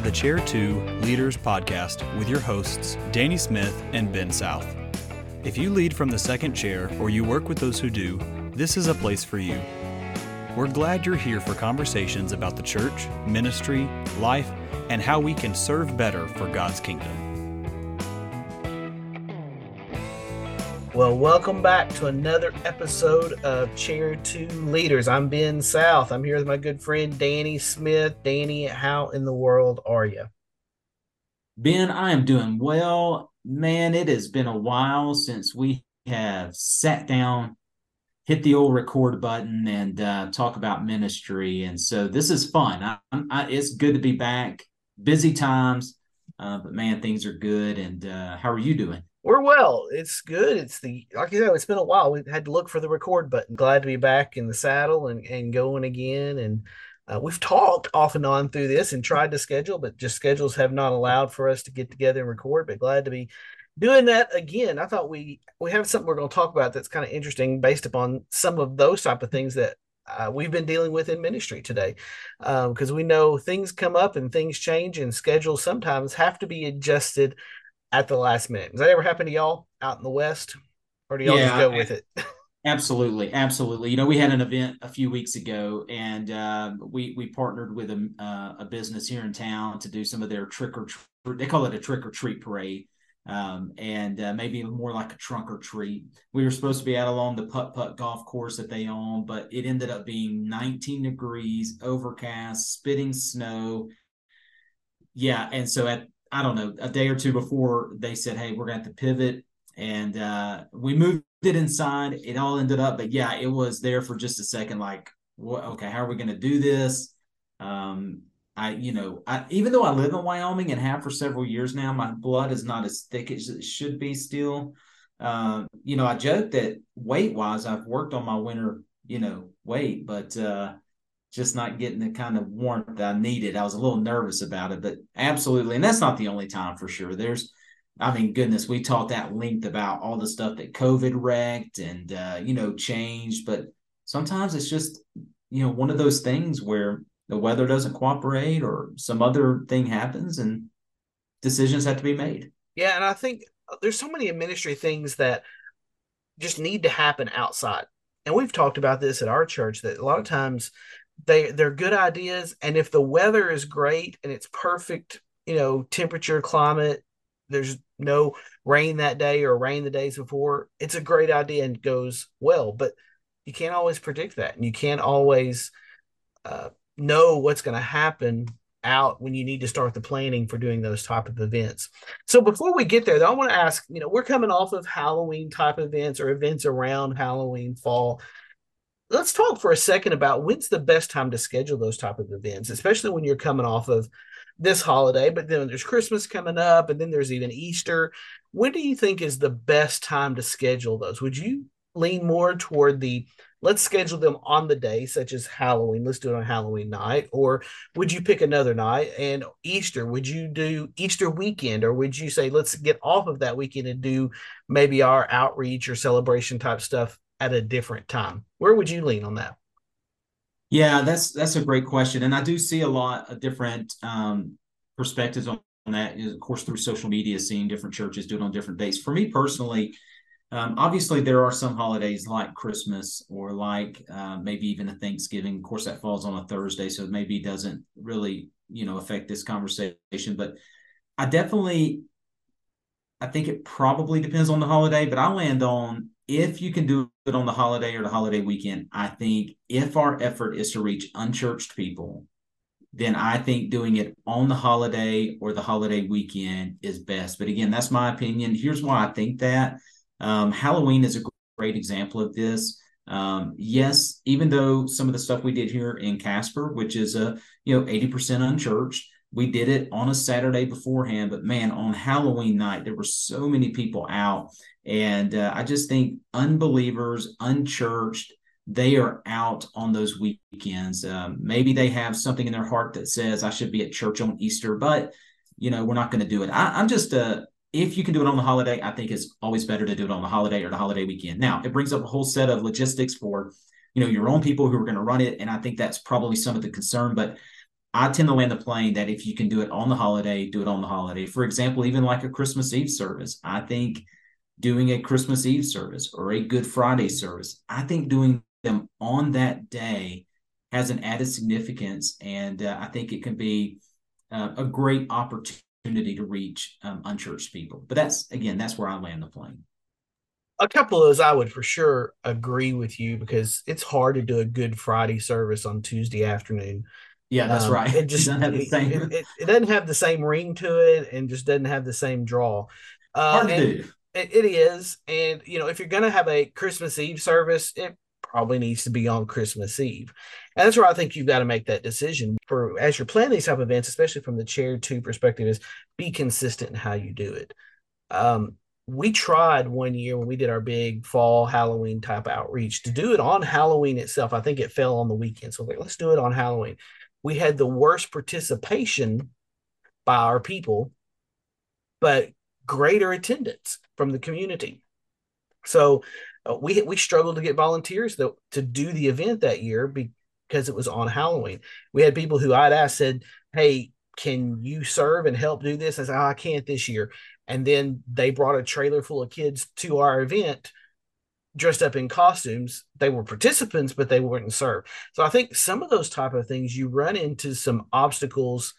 to the Chair 2 Leaders Podcast with your hosts, Danny Smith and Ben South. If you lead from the second chair or you work with those who do, this is a place for you. We're glad you're here for conversations about the church, ministry, life, and how we can serve better for God's kingdom. Well, welcome back to another episode of Chair 2 Leaders. I'm Ben South. I'm here with my good friend Danny Smith. Danny, how in the world are you? Ben, I am doing well. Man, it has been a while since we have sat down, hit the old record button, and uh, talk about ministry. And so this is fun. I, I, it's good to be back. Busy times, uh, but man, things are good. And uh, how are you doing? We're well. It's good. It's the like you know, it's been a while. We had to look for the record button. Glad to be back in the saddle and, and going again. And uh, we've talked off and on through this and tried to schedule, but just schedules have not allowed for us to get together and record. But glad to be doing that again. I thought we we have something we're going to talk about that's kind of interesting based upon some of those type of things that uh, we've been dealing with in ministry today because um, we know things come up and things change and schedules sometimes have to be adjusted at the last minute. Does that ever happen to y'all out in the West, or do y'all yeah, just go with it? Absolutely, absolutely. You know, we had an event a few weeks ago, and uh, we we partnered with a, uh, a business here in town to do some of their trick or treat. They call it a trick or treat parade, um, and uh, maybe more like a trunk or treat. We were supposed to be out along the putt putt golf course that they own, but it ended up being 19 degrees, overcast, spitting snow. Yeah, and so at I don't know, a day or two before they said, Hey, we're going to pivot. And uh, we moved it inside. It all ended up, but yeah, it was there for just a second. Like, what, okay, how are we going to do this? Um, I, you know, I, even though I live in Wyoming and have for several years now, my blood is not as thick as it should be still. Uh, you know, I joke that weight wise, I've worked on my winter, you know, weight, but uh, just not getting the kind of warmth that I needed. I was a little nervous about it, but absolutely. And that's not the only time for sure. There's, I mean, goodness, we talked at length about all the stuff that COVID wrecked and, uh, you know, changed. But sometimes it's just, you know, one of those things where the weather doesn't cooperate or some other thing happens and decisions have to be made. Yeah. And I think there's so many ministry things that just need to happen outside. And we've talked about this at our church that a lot of times they they're good ideas and if the weather is great and it's perfect you know temperature climate there's no rain that day or rain the days before it's a great idea and goes well. But you can't always predict that and you can't always uh, know what's going to happen out when you need to start the planning for doing those type of events. So before we get there though i want to ask you know we're coming off of halloween type events or events around halloween fall let's talk for a second about when's the best time to schedule those type of events, especially when you're coming off of this holiday, but then there's Christmas coming up, and then there's even Easter. When do you think is the best time to schedule those? Would you lean more toward the let's schedule them on the day, such as Halloween, let's do it on Halloween night, or would you pick another night? And Easter, would you do Easter weekend, or would you say let's get off of that weekend and do maybe our outreach or celebration type stuff at a different time? Where would you lean on that? Yeah, that's that's a great question, and I do see a lot of different um, perspectives on that. Of course, through social media, seeing different churches do it on different dates. For me personally, um, obviously there are some holidays like Christmas or like uh, maybe even a Thanksgiving. Of course, that falls on a Thursday, so maybe doesn't really you know affect this conversation. But I definitely, I think it probably depends on the holiday. But I land on if you can do it on the holiday or the holiday weekend, I think if our effort is to reach unchurched people, then I think doing it on the holiday or the holiday weekend is best. But again, that's my opinion. Here's why I think that. Um, Halloween is a great example of this. Um, yes, even though some of the stuff we did here in Casper, which is a you know 80% unchurched, we did it on a Saturday beforehand. But man, on Halloween night, there were so many people out and uh, I just think unbelievers, unchurched, they are out on those weekends. Um, maybe they have something in their heart that says I should be at church on Easter, but you know we're not going to do it. I, am just uh, if you can do it on the holiday, I think it's always better to do it on the holiday or the holiday weekend. Now it brings up a whole set of logistics for you know your own people who are going to run it, and I think that's probably some of the concern. But I tend to land the plane that if you can do it on the holiday, do it on the holiday. For example, even like a Christmas Eve service, I think doing a Christmas Eve service or a Good Friday service, I think doing them on that day has an added significance. And uh, I think it can be uh, a great opportunity to reach um, unchurched people. But that's, again, that's where I land the plane. A couple of those I would for sure agree with you because it's hard to do a Good Friday service on Tuesday afternoon yeah, that's um, right. It just it, doesn't it, it, it, doesn't have the same ring to it, and just doesn't have the same draw. Uh, Hard to do. It, it is, and you know, if you're going to have a Christmas Eve service, it probably needs to be on Christmas Eve, and that's where I think you've got to make that decision for as you're planning these type of events, especially from the chair two perspective, is be consistent in how you do it. Um, we tried one year when we did our big fall Halloween type outreach to do it on Halloween itself. I think it fell on the weekend, so like let's do it on Halloween we had the worst participation by our people, but greater attendance from the community. So uh, we we struggled to get volunteers to, to do the event that year because it was on Halloween. We had people who I'd asked said, "Hey, can you serve and help do this?" I said, oh, "I can't this year." And then they brought a trailer full of kids to our event dressed up in costumes they were participants but they wouldn't serve so i think some of those type of things you run into some obstacles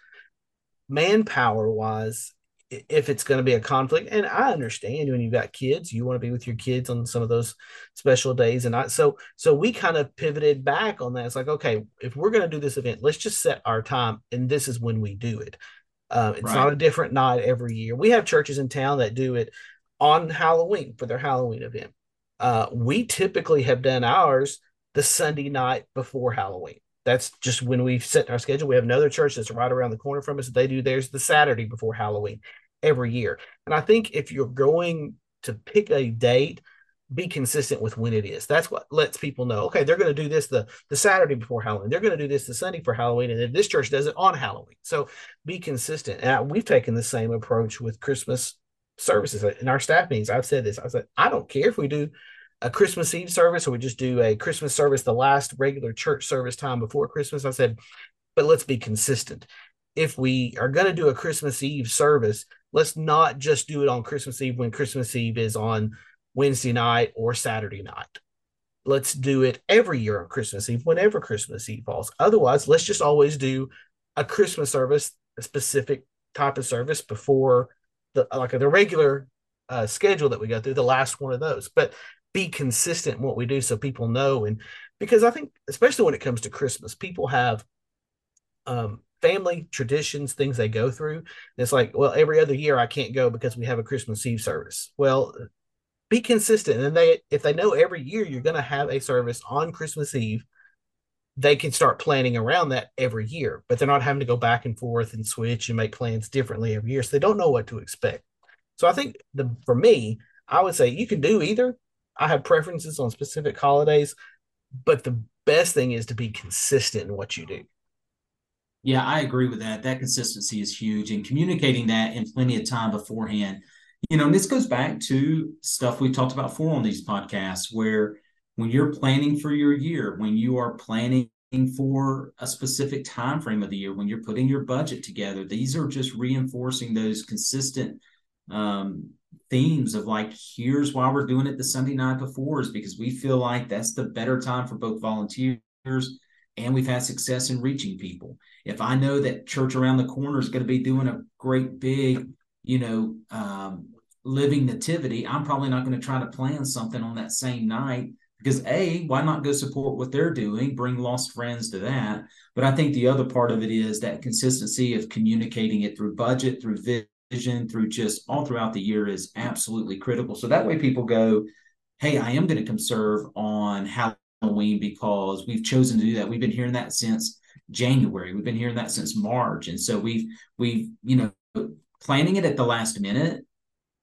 manpower wise if it's going to be a conflict and i understand when you've got kids you want to be with your kids on some of those special days and I, so so we kind of pivoted back on that it's like okay if we're going to do this event let's just set our time and this is when we do it uh, it's right. not a different night every year we have churches in town that do it on halloween for their halloween event uh, we typically have done ours the Sunday night before Halloween. That's just when we've set our schedule. We have another church that's right around the corner from us. They do theirs the Saturday before Halloween every year. And I think if you're going to pick a date, be consistent with when it is. That's what lets people know. Okay, they're going to do this the the Saturday before Halloween. They're going to do this the Sunday for Halloween, and then this church does it on Halloween. So be consistent. And we've taken the same approach with Christmas services in our staff meetings. I've said this. I said I don't care if we do a Christmas Eve service or we just do a Christmas service the last regular church service time before Christmas. I said, but let's be consistent. If we are going to do a Christmas Eve service, let's not just do it on Christmas Eve when Christmas Eve is on Wednesday night or Saturday night. Let's do it every year on Christmas Eve, whenever Christmas Eve falls. Otherwise, let's just always do a Christmas service, a specific type of service before the like the regular uh, schedule that we go through, the last one of those. But be consistent in what we do so people know and because i think especially when it comes to christmas people have um, family traditions things they go through. And it's like well every other year i can't go because we have a christmas eve service. Well be consistent and they if they know every year you're going to have a service on christmas eve they can start planning around that every year but they're not having to go back and forth and switch and make plans differently every year so they don't know what to expect. So i think the for me i would say you can do either I have preferences on specific holidays, but the best thing is to be consistent in what you do. Yeah, I agree with that. That consistency is huge and communicating that in plenty of time beforehand. You know, and this goes back to stuff we've talked about before on these podcasts where when you're planning for your year, when you are planning for a specific time frame of the year, when you're putting your budget together, these are just reinforcing those consistent um, themes of like here's why we're doing it the sunday night before is because we feel like that's the better time for both volunteers and we've had success in reaching people. If i know that church around the corner is going to be doing a great big you know um, living nativity i'm probably not going to try to plan something on that same night because a why not go support what they're doing bring lost friends to that? But i think the other part of it is that consistency of communicating it through budget through vision through just all throughout the year is absolutely critical. So that way people go, hey, I am going to conserve on Halloween because we've chosen to do that. We've been hearing that since January. We've been hearing that since March. And so we've we've, you know, planning it at the last minute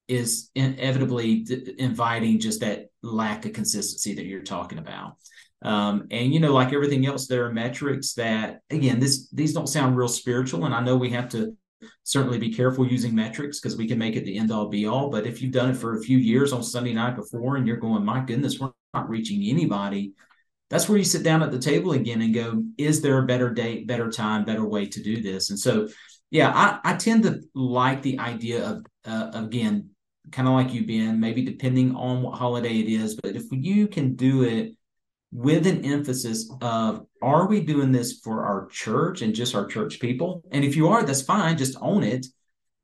is inevitably inviting just that lack of consistency that you're talking about. Um, and you know, like everything else, there are metrics that again, this these don't sound real spiritual, and I know we have to certainly be careful using metrics because we can make it the end all be all. But if you've done it for a few years on Sunday night before and you're going, my goodness, we're not reaching anybody, that's where you sit down at the table again and go, is there a better date, better time, better way to do this? And so, yeah, I, I tend to like the idea of, uh, again, kind of like you, Ben, maybe depending on what holiday it is, but if you can do it with an emphasis of, are we doing this for our church and just our church people? And if you are, that's fine, just own it.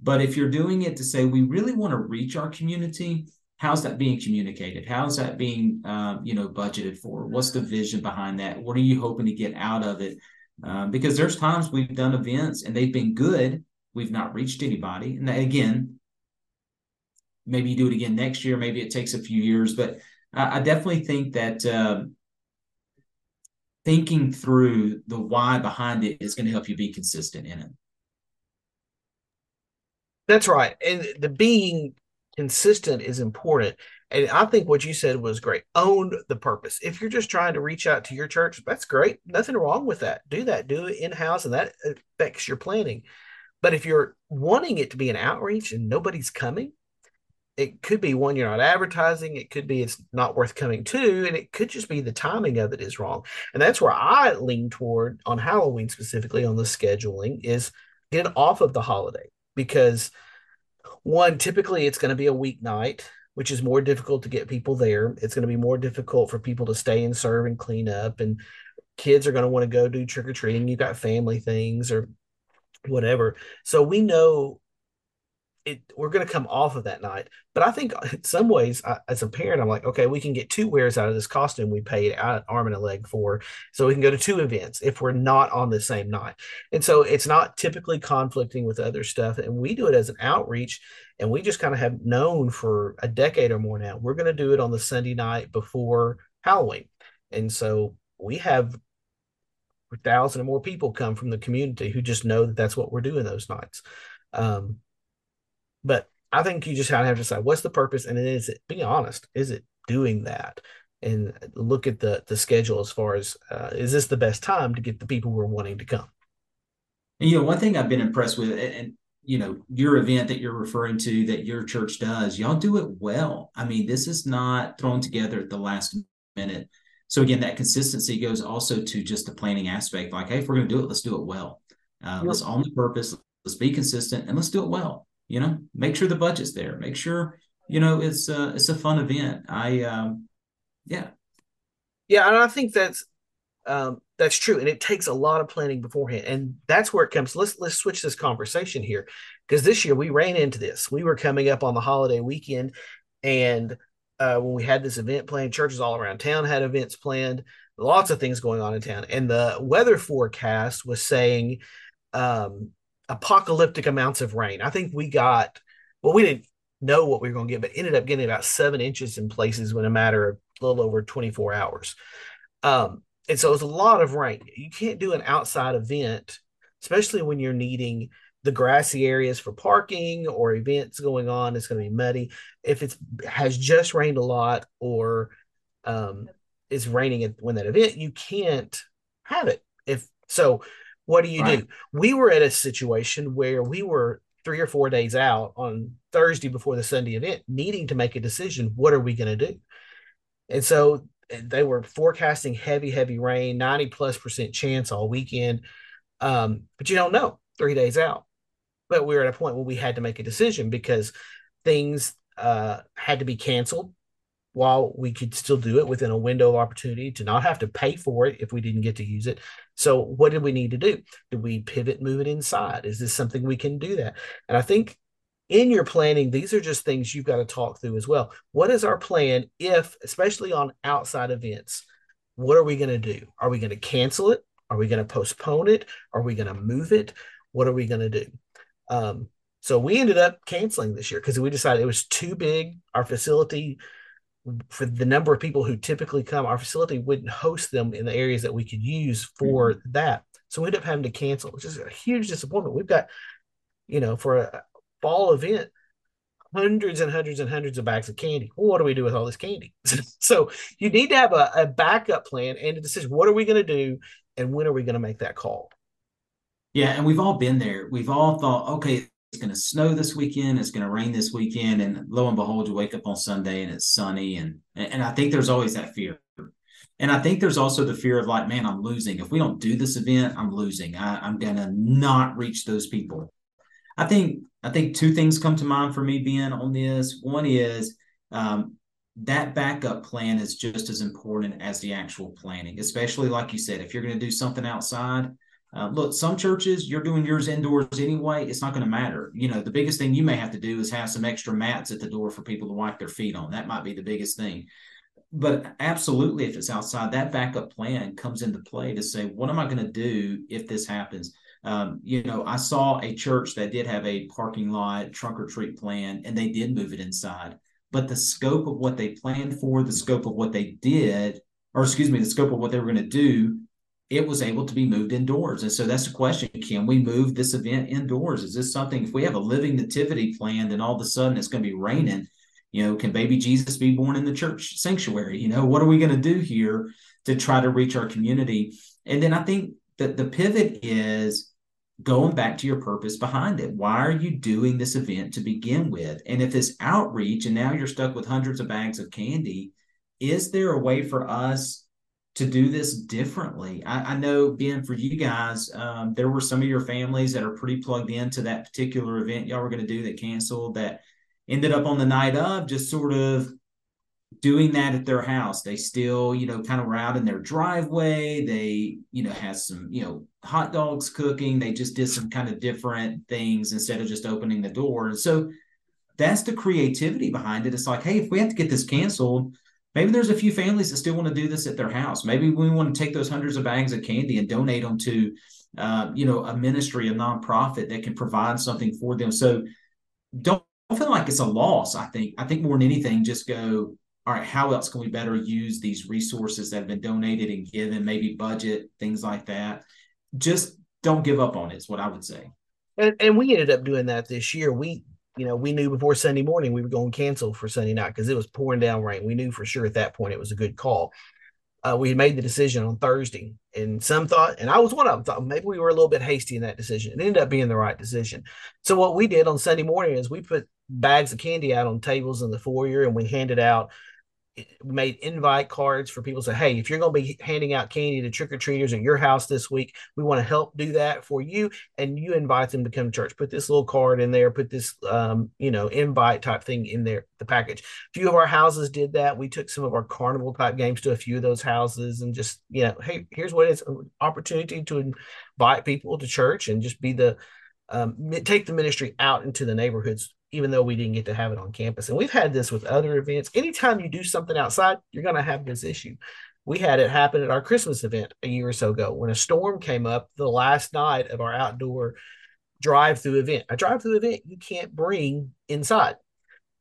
But if you're doing it to say, we really want to reach our community, how's that being communicated? How's that being um, you know budgeted for? What's the vision behind that? What are you hoping to get out of it? Um, because there's times we've done events and they've been good we've not reached anybody. And again maybe you do it again next year maybe it takes a few years but i, I definitely think that uh, thinking through the why behind it is going to help you be consistent in it that's right and the being consistent is important. And I think what you said was great. Own the purpose. If you're just trying to reach out to your church, that's great. Nothing wrong with that. Do that. Do it in house, and that affects your planning. But if you're wanting it to be an outreach and nobody's coming, it could be one you're not advertising. It could be it's not worth coming to, and it could just be the timing of it is wrong. And that's where I lean toward on Halloween specifically on the scheduling is get it off of the holiday because one, typically it's going to be a weeknight, which is more difficult to get people there. It's going to be more difficult for people to stay and serve and clean up. And kids are going to want to go do trick or treating. You've got family things or whatever. So we know it we're going to come off of that night. But I think in some ways, I, as a parent, I'm like, okay, we can get two wears out of this costume we paid out arm and a leg for, so we can go to two events if we're not on the same night. And so it's not typically conflicting with other stuff, and we do it as an outreach. And we just kind of have known for a decade or more now, we're going to do it on the Sunday night before Halloween. And so we have a thousand or more people come from the community who just know that that's what we're doing those nights. Um, but I think you just kind of have to decide what's the purpose, and then is it being honest? Is it doing that? And look at the the schedule as far as uh, is this the best time to get the people who are wanting to come? And you know, one thing I've been impressed with, and you know, your event that you're referring to that your church does, y'all do it well. I mean, this is not thrown together at the last minute. So again, that consistency goes also to just the planning aspect. Like, hey, if we're going to do it, let's do it well. Uh, let's own the purpose. Let's be consistent, and let's do it well you know make sure the budget's there. Make sure you know it's uh it's a fun event. I um yeah. Yeah and i think that's um that's true and it takes a lot of planning beforehand and that's where it comes. Let's let's switch this conversation here because this year we ran into this. We were coming up on the holiday weekend and uh, when we had this event planned churches all around town had events planned lots of things going on in town and the weather forecast was saying um apocalyptic amounts of rain. I think we got, well, we didn't know what we were going to get, but ended up getting about seven inches in places in a matter of a little over 24 hours. Um, and so it's a lot of rain. You can't do an outside event, especially when you're needing the grassy areas for parking or events going on. It's going to be muddy. If it has just rained a lot or um, it's raining when that event, you can't have it. If so, what do you right. do? We were at a situation where we were three or four days out on Thursday before the Sunday event, needing to make a decision. What are we going to do? And so eh, they were forecasting heavy, heavy rain, 90 plus percent chance all weekend. Um, but you don't know three days out. But we were at a point where we had to make a decision because things uh, had to be canceled while we could still do it within a window of opportunity to not have to pay for it if we didn't get to use it. So, what did we need to do? Did we pivot, move it inside? Is this something we can do that? And I think in your planning, these are just things you've got to talk through as well. What is our plan if, especially on outside events, what are we going to do? Are we going to cancel it? Are we going to postpone it? Are we going to move it? What are we going to do? Um, so we ended up canceling this year because we decided it was too big. Our facility for the number of people who typically come, our facility wouldn't host them in the areas that we could use for mm-hmm. that. So we end up having to cancel, which is a huge disappointment. We've got, you know, for a fall event, hundreds and hundreds and hundreds of bags of candy. Well, what do we do with all this candy? so you need to have a, a backup plan and a decision. What are we going to do? And when are we going to make that call? Yeah, and we've all been there. We've all thought, okay, it's going to snow this weekend. It's going to rain this weekend, and lo and behold, you wake up on Sunday and it's sunny, and and I think there's always that fear. And I think there's also the fear of like, man, I'm losing. If we don't do this event, I'm losing. I, I'm gonna not reach those people. I think I think two things come to mind for me being on this. One is um, that backup plan is just as important as the actual planning, especially like you said, if you're going to do something outside. Uh, look, some churches you're doing yours indoors anyway. It's not going to matter. You know, the biggest thing you may have to do is have some extra mats at the door for people to wipe their feet on. That might be the biggest thing. But absolutely, if it's outside, that backup plan comes into play to say, what am I going to do if this happens? Um, you know, I saw a church that did have a parking lot trunk or treat plan, and they did move it inside but the scope of what they planned for, the scope of what they did, or excuse me, the scope of what they were going to do, it was able to be moved indoors. And so that's the question can we move this event indoors? Is this something, if we have a living nativity planned and all of a sudden it's going to be raining, you know, can baby Jesus be born in the church sanctuary? You know, what are we going to do here to try to reach our community? And then I think that the pivot is going back to your purpose behind it. Why are you doing this event to begin with? And if it's outreach and now you're stuck with hundreds of bags of candy, is there a way for us to do this differently? I, I know, Ben, for you guys, um, there were some of your families that are pretty plugged into that particular event y'all were going to do that canceled that ended up on the night of just sort of doing that at their house. They still, you know, kind of were out in their driveway. They, you know, had some, you know, hot dogs cooking. They just did some kind of different things instead of just opening the door. And so that's the creativity behind it. It's like, hey, if we have to get this canceled, maybe there's a few families that still want to do this at their house. Maybe we want to take those hundreds of bags of candy and donate them to, uh, you know, a ministry, a nonprofit that can provide something for them. So don't feel like it's a loss. I think. I think more than anything, just go all right, how else can we better use these resources that have been donated and given, maybe budget, things like that? Just don't give up on it, is what I would say. And, and we ended up doing that this year. We, you know, we knew before Sunday morning we were going to cancel for Sunday night because it was pouring down rain. We knew for sure at that point it was a good call. Uh, we made the decision on Thursday, and some thought, and I was one of them, thought maybe we were a little bit hasty in that decision. It ended up being the right decision. So what we did on Sunday morning is we put bags of candy out on tables in the foyer, and we handed out made invite cards for people to say, hey, if you're going to be handing out candy to trick or treaters at your house this week, we want to help do that for you. And you invite them to come to church. Put this little card in there, put this, um, you know, invite type thing in there, the package. A few of our houses did that. We took some of our carnival type games to a few of those houses and just, you know, hey, here's what it's an opportunity to invite people to church and just be the, um, take the ministry out into the neighborhoods even though we didn't get to have it on campus. And we've had this with other events. Anytime you do something outside, you're going to have this issue. We had it happen at our Christmas event a year or so ago when a storm came up the last night of our outdoor drive through event. A drive through event you can't bring inside.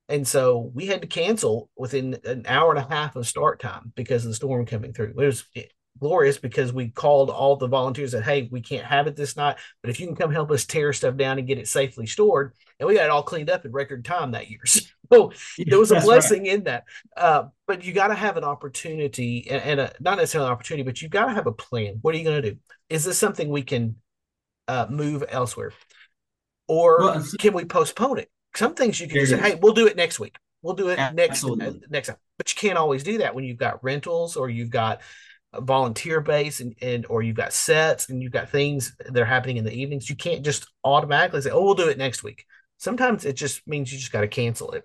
And so we had to cancel within an hour and a half of start time because of the storm coming through. It was eh, glorious because we called all the volunteers that hey we can't have it this night but if you can come help us tear stuff down and get it safely stored and we got it all cleaned up in record time that year. So there was a blessing right. in that. Uh, but you got to have an opportunity and, and a, not necessarily an opportunity but you got to have a plan. What are you going to do? Is this something we can uh, move elsewhere? Or well, can we postpone it? Some things you can just say hey we'll do it next week. We'll do it next uh, next time. But you can't always do that when you've got rentals or you've got a volunteer base and, and or you've got sets and you've got things that are happening in the evenings. You can't just automatically say oh we'll do it next week sometimes it just means you just got to cancel it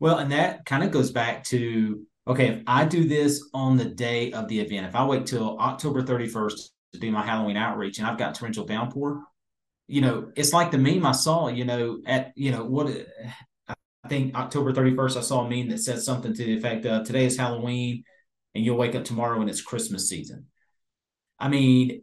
well and that kind of goes back to okay if i do this on the day of the event if i wait till october 31st to do my halloween outreach and i've got torrential downpour you know it's like the meme i saw you know at you know what i think october 31st i saw a meme that said something to the effect of today is halloween and you'll wake up tomorrow and it's Christmas season. I mean,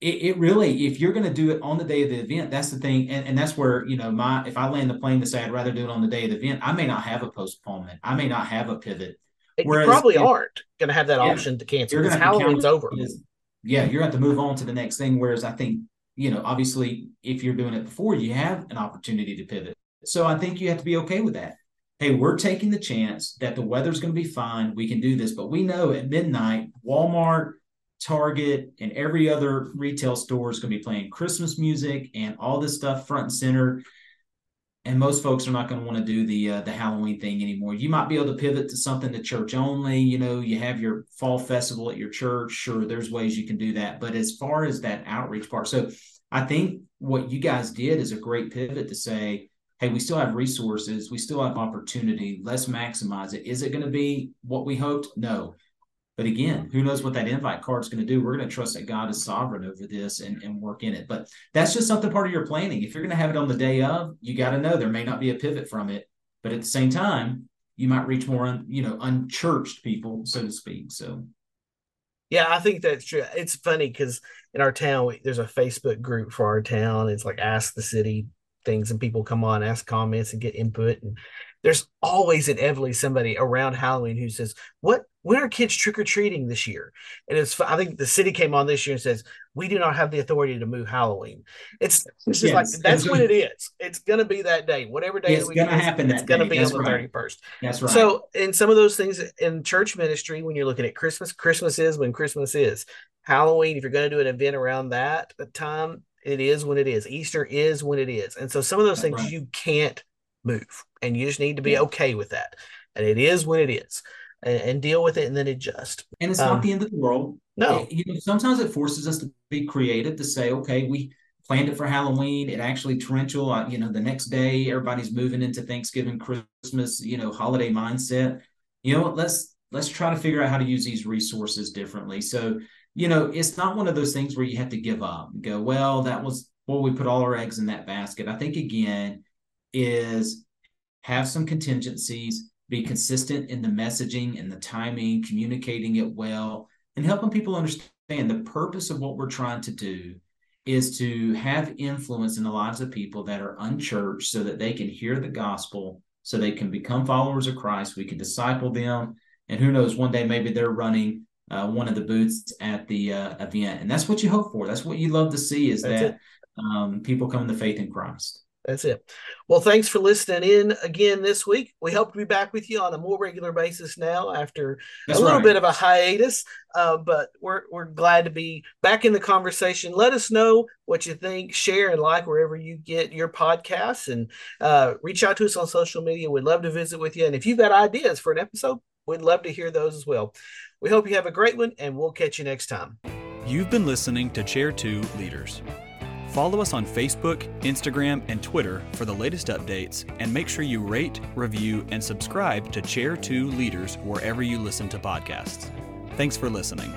it, it really, if you're going to do it on the day of the event, that's the thing. And, and that's where, you know, my, if I land the plane to say I'd rather do it on the day of the event, I may not have a postponement. I may not have a pivot. Whereas you probably if, aren't going to have that yeah, option to cancel because Halloween's over. Is, yeah, you're going to have to move on to the next thing. Whereas I think, you know, obviously, if you're doing it before, you have an opportunity to pivot. So I think you have to be okay with that hey, we're taking the chance that the weather's going to be fine. We can do this. But we know at midnight, Walmart, Target, and every other retail store is going to be playing Christmas music and all this stuff front and center. and most folks are not going to want to do the uh, the Halloween thing anymore. You might be able to pivot to something to church only. You know, you have your fall festival at your church. Sure, there's ways you can do that. But as far as that outreach part, so I think what you guys did is a great pivot to say, hey, we still have resources, we still have opportunity. Let's maximize it. Is it going to be what we hoped? No. But again, who knows what that invite card is going to do? We're going to trust that God is sovereign over this and, and work in it. But that's just something part of your planning. If you're going to have it on the day of, you got to know there may not be a pivot from it. But at the same time, you might reach more, un, you know, unchurched people, so to speak. So, yeah, I think that's true. It's funny because in our town, we, there's a Facebook group for our town. It's like Ask the City things, and people come on, ask comments, and get input. And there's always inevitably somebody around Halloween who says, "What? When are kids trick or treating this year?" And it's I think the city came on this year and says, "We do not have the authority to move Halloween." It's, it's just yes. like that's when it is. It's going to be that day, whatever day it's going to happen. It's going to be on the thirty first. That's right. So, in some of those things in church ministry, when you're looking at Christmas, Christmas is when Christmas is. Halloween, if you're going to do an event around that time, it is when it is. Easter is when it is. And so some of those things right. you can't move and you just need to be yeah. okay with that and it is what it is and, and, deal with it and then adjust. And it's um, not the end of the world. no. It, you know, sometimes it forces us to be creative to say okay we planned it for halloween. It actually torrential uh, you know the next day everybody's moving into thanksgiving christmas you know holiday mindset. You know what? Let's let's try to figure out how to use these resources differently. So you know it's not one of those things where you have to give up and go well that was well we put all our eggs in that basket. I think again is have some contingencies, be consistent in the messaging and the timing, communicating it well, and helping people understand the purpose of what we're trying to do is to have influence in the lives of people that are unchurched so that they can hear the gospel, so they can become followers of Christ. We can disciple them. And who knows, one day maybe they're running uh, one of the booths at the uh, event. And that's what you hope for. That's what you love to see is that's that um, people come to faith in Christ. That's it. Well, thanks for listening in again this week. We hope to be back with you on a more regular basis now after That's a little right. bit of a hiatus, uh, but we're, we're glad to be back in the conversation. Let us know what you think, share and like wherever you get your podcasts, and uh, reach out to us on social media. We'd love to visit with you. And if you've got ideas for an episode, we'd love to hear those as well. We hope you have a great one, and we'll catch you next time. You've been listening to Chair 2 Leaders. Follow us on Facebook, Instagram, and Twitter for the latest updates, and make sure you rate, review, and subscribe to Chair 2 Leaders wherever you listen to podcasts. Thanks for listening.